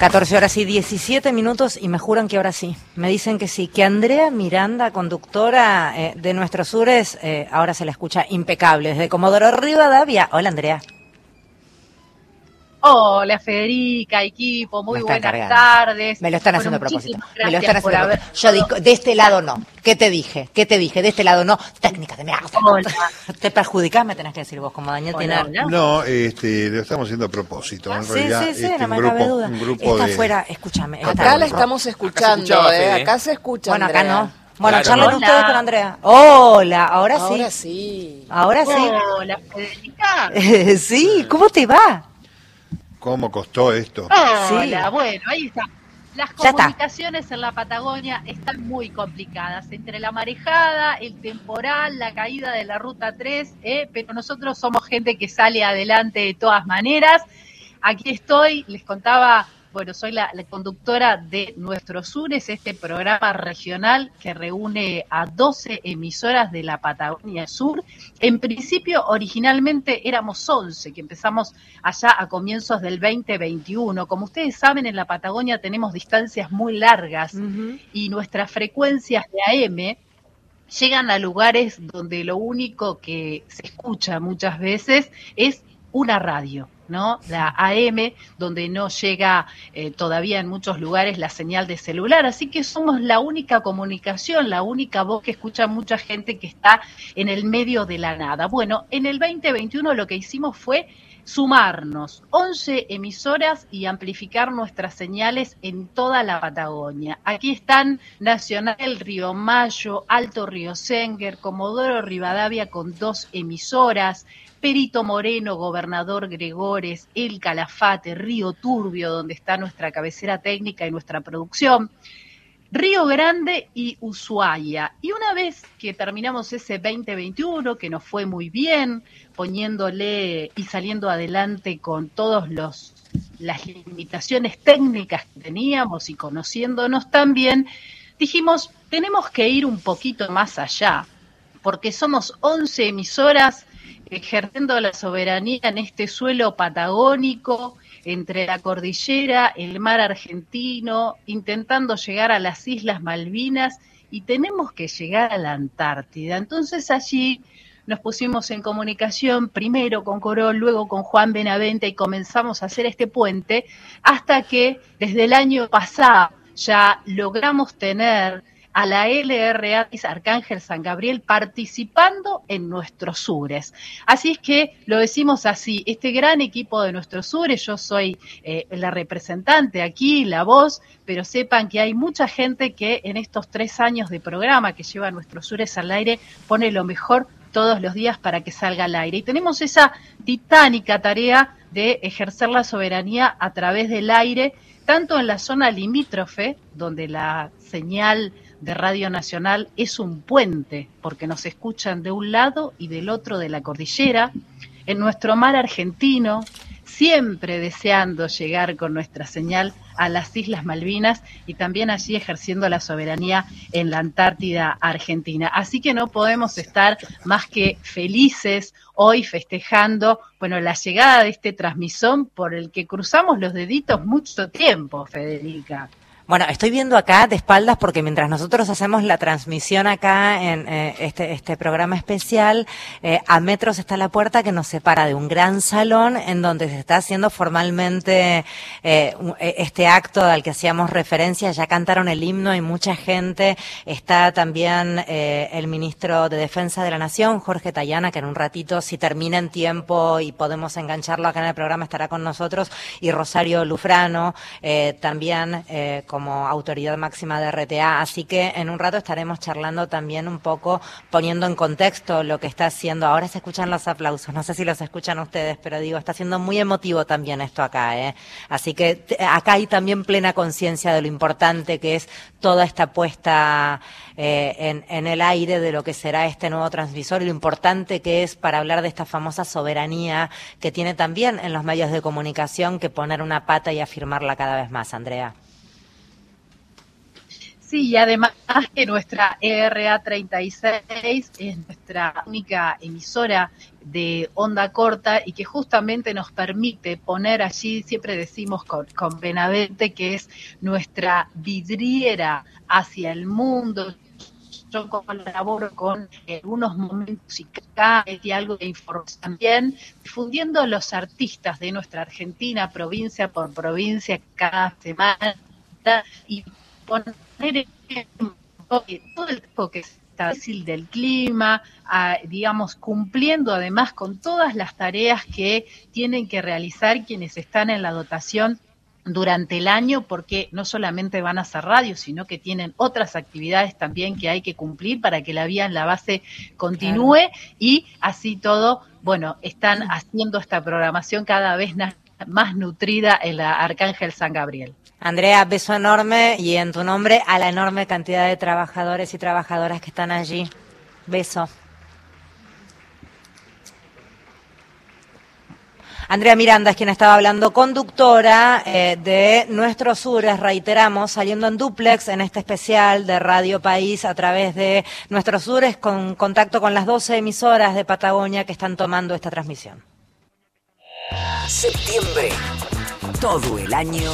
14 horas y 17 minutos y me juran que ahora sí. Me dicen que sí, que Andrea Miranda, conductora eh, de Nuestros Sures, eh, ahora se la escucha impecable desde Comodoro Rivadavia. Hola Andrea. Hola Federica, equipo, muy buenas tardes. Me lo están haciendo a propósito. Me lo están haciendo a propósito. Yo digo, de este lado no. ¿Qué te dije? ¿Qué te dije? De este lado no. Técnica de mierda. Te perjudicás, me tenés que decir vos, como Daniel tiene. No, este, lo estamos haciendo a propósito. En sí, realidad, sí, sí, este, no un me grupo, cabe duda. un grupo Está de... afuera, escúchame. está Acá la estamos escuchando, escuchaba, ¿eh? Fede. Acá se escucha. Bueno, acá Andrea. no. Bueno, Claro, charlen no. ustedes Hola. con Andrea. Hola, ahora sí. Ahora sí. Ahora sí. Hola Federica. sí, ¿cómo te va? ¿Cómo costó esto? Hola, Sí. bueno, ahí está. Las está. comunicaciones en la Patagonia están muy complicadas, entre la marejada, el temporal, la caída de la ruta 3, ¿eh? pero nosotros somos gente que sale adelante de todas maneras. Aquí estoy, les contaba, bueno, soy la, la conductora de Nuestros Sures, este programa regional que reúne a 12 emisoras de la Patagonia Sur. En principio, originalmente éramos 11, que empezamos allá a comienzos del 2021. Como ustedes saben, en la Patagonia tenemos distancias muy largas y nuestras frecuencias de AM llegan a lugares donde lo único que se escucha muchas veces es una radio. ¿No? La AM, donde no llega eh, todavía en muchos lugares la señal de celular. Así que somos la única comunicación, la única voz que escucha mucha gente que está en el medio de la nada. Bueno, en el 2021 lo que hicimos fue sumarnos 11 emisoras y amplificar nuestras señales en toda la Patagonia. Aquí están Nacional Río Mayo, Alto Río Senger, Comodoro Rivadavia con dos emisoras, Perito Moreno, Gobernador Gregores, El Calafate, Río Turbio, donde está nuestra cabecera técnica y nuestra producción. Río Grande y Ushuaia. Y una vez que terminamos ese 2021, que nos fue muy bien, poniéndole y saliendo adelante con todos los las limitaciones técnicas que teníamos y conociéndonos también, dijimos, tenemos que ir un poquito más allá, porque somos 11 emisoras ejerciendo la soberanía en este suelo patagónico, entre la cordillera, el mar argentino, intentando llegar a las Islas Malvinas y tenemos que llegar a la Antártida. Entonces allí nos pusimos en comunicación primero con Corol, luego con Juan Benavente y comenzamos a hacer este puente hasta que desde el año pasado ya logramos tener a la LRA Arcángel San Gabriel participando en nuestros sures. Así es que lo decimos así, este gran equipo de nuestros sures, yo soy eh, la representante aquí, la voz, pero sepan que hay mucha gente que en estos tres años de programa que lleva nuestros sures al aire pone lo mejor todos los días para que salga al aire. Y tenemos esa titánica tarea de ejercer la soberanía a través del aire, tanto en la zona limítrofe, donde la señal de Radio Nacional es un puente, porque nos escuchan de un lado y del otro de la cordillera, en nuestro mar argentino, siempre deseando llegar con nuestra señal a las Islas Malvinas y también allí ejerciendo la soberanía en la Antártida Argentina. Así que no podemos estar más que felices hoy festejando, bueno, la llegada de este transmisón por el que cruzamos los deditos mucho tiempo, Federica. Bueno, estoy viendo acá de espaldas porque mientras nosotros hacemos la transmisión acá en eh, este, este programa especial, eh, a metros está la puerta que nos separa de un gran salón en donde se está haciendo formalmente eh, este acto al que hacíamos referencia. Ya cantaron el himno y mucha gente. Está también el ministro de Defensa de la Nación, Jorge Tayana, que en un ratito, si termina en tiempo y podemos engancharlo acá en el programa, estará con nosotros. Y Rosario Lufrano, también eh, como autoridad máxima de RTA. Así que en un rato estaremos charlando también un poco, poniendo en contexto lo que está haciendo. Ahora se escuchan los aplausos, no sé si los escuchan ustedes, pero digo, está siendo muy emotivo también esto acá. ¿eh? Así que acá hay también plena conciencia de lo importante que es toda esta puesta eh, en, en el aire de lo que será este nuevo transmisor y lo importante que es para hablar de esta famosa soberanía que tiene también en los medios de comunicación que poner una pata y afirmarla cada vez más, Andrea. Sí, y además que nuestra ERA 36 es nuestra única emisora de onda corta y que justamente nos permite poner allí, siempre decimos con, con Benavente, que es nuestra vidriera hacia el mundo, yo colaboro con algunos momentos musicales y algo de información también, difundiendo los artistas de nuestra Argentina, provincia por provincia, cada semana, y poner todo el tiempo que está difícil del clima, digamos, cumpliendo además con todas las tareas que tienen que realizar quienes están en la dotación durante el año porque no solamente van a hacer radio, sino que tienen otras actividades también que hay que cumplir para que la vía en la base continúe y así todo, bueno, están haciendo esta programación cada vez más nutrida en la Arcángel San Gabriel. Andrea, beso enorme y en tu nombre a la enorme cantidad de trabajadores y trabajadoras que están allí. Beso. Andrea Miranda es quien estaba hablando, conductora eh, de Nuestros Sures, reiteramos, saliendo en duplex en este especial de Radio País a través de Nuestros Sures, con contacto con las 12 emisoras de Patagonia que están tomando esta transmisión. Septiembre, todo el año